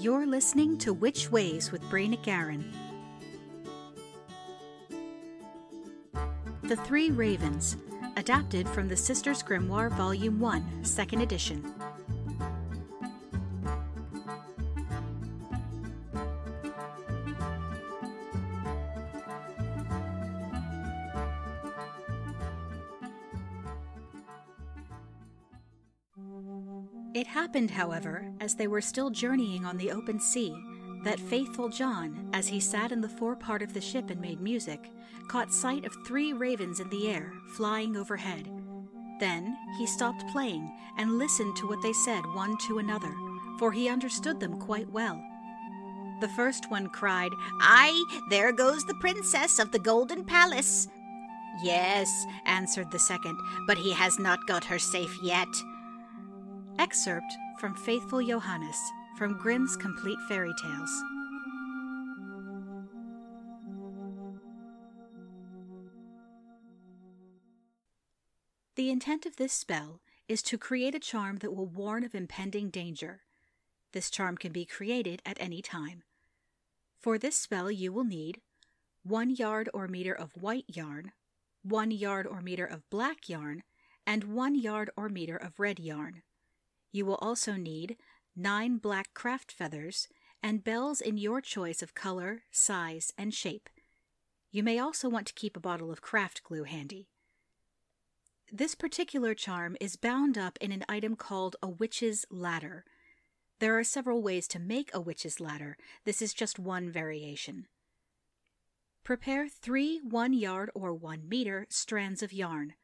You're listening to Witch Ways with Bree NicGarran. The Three Ravens, adapted from the Sisters Grimmoire Volume 1, Second Edition. It happened, however, as they were still journeying on the open sea, that faithful John, as he sat in the forepart of the ship and made music, caught sight of three ravens in the air, flying overhead. Then he stopped playing and listened to what they said one to another, for he understood them quite well. The first one cried, Aye, there goes the princess of the golden palace. Yes, answered the second, but he has not got her safe yet. Excerpt from Faithful Johannes from Grimm's Complete Fairy Tales. The intent of this spell is to create a charm that will warn of impending danger. This charm can be created at any time. For this spell, you will need one yard or meter of white yarn, one yard or meter of black yarn, and one yard or meter of red yarn. You will also need nine black craft feathers and bells in your choice of color, size, and shape. You may also want to keep a bottle of craft glue handy. This particular charm is bound up in an item called a witch's ladder. There are several ways to make a witch's ladder. This is just one variation. Prepare three one yard or one meter strands of yarn.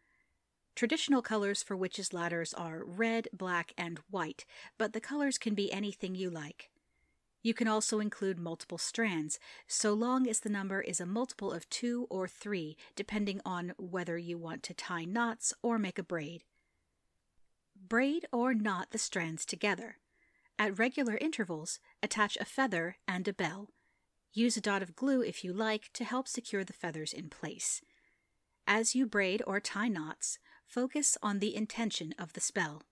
Traditional colors for witches' ladders are red, black, and white, but the colors can be anything you like. You can also include multiple strands, so long as the number is a multiple of two or three, depending on whether you want to tie knots or make a braid. Braid or knot the strands together. At regular intervals, attach a feather and a bell. Use a dot of glue if you like to help secure the feathers in place. As you braid or tie knots, focus on the intention of the spell.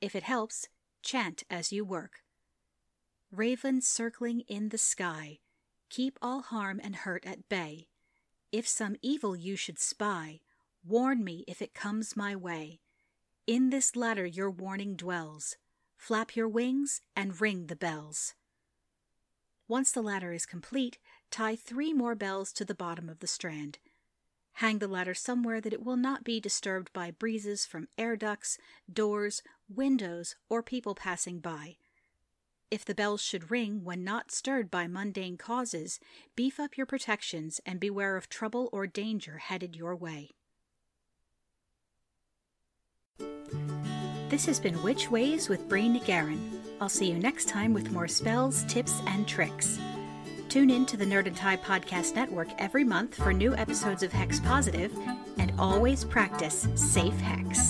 If it helps, chant as you work. Raven circling in the sky, keep all harm and hurt at bay. If some evil you should spy, warn me if it comes my way. In this ladder your warning dwells. Flap your wings and ring the bells. Once the ladder is complete, tie three more bells to the bottom of the strand. Hang the ladder somewhere that it will not be disturbed by breezes from air ducts, doors, windows, or people passing by. If the bells should ring when not stirred by mundane causes, beef up your protections and beware of trouble or danger headed your way. This has been Witch Ways with Bree NicGarran. I'll see you next time with more spells, tips, and tricks. Tune in to the Nerd and Tie Podcast Network every month for new episodes of Hex Positive, and always practice safe hex.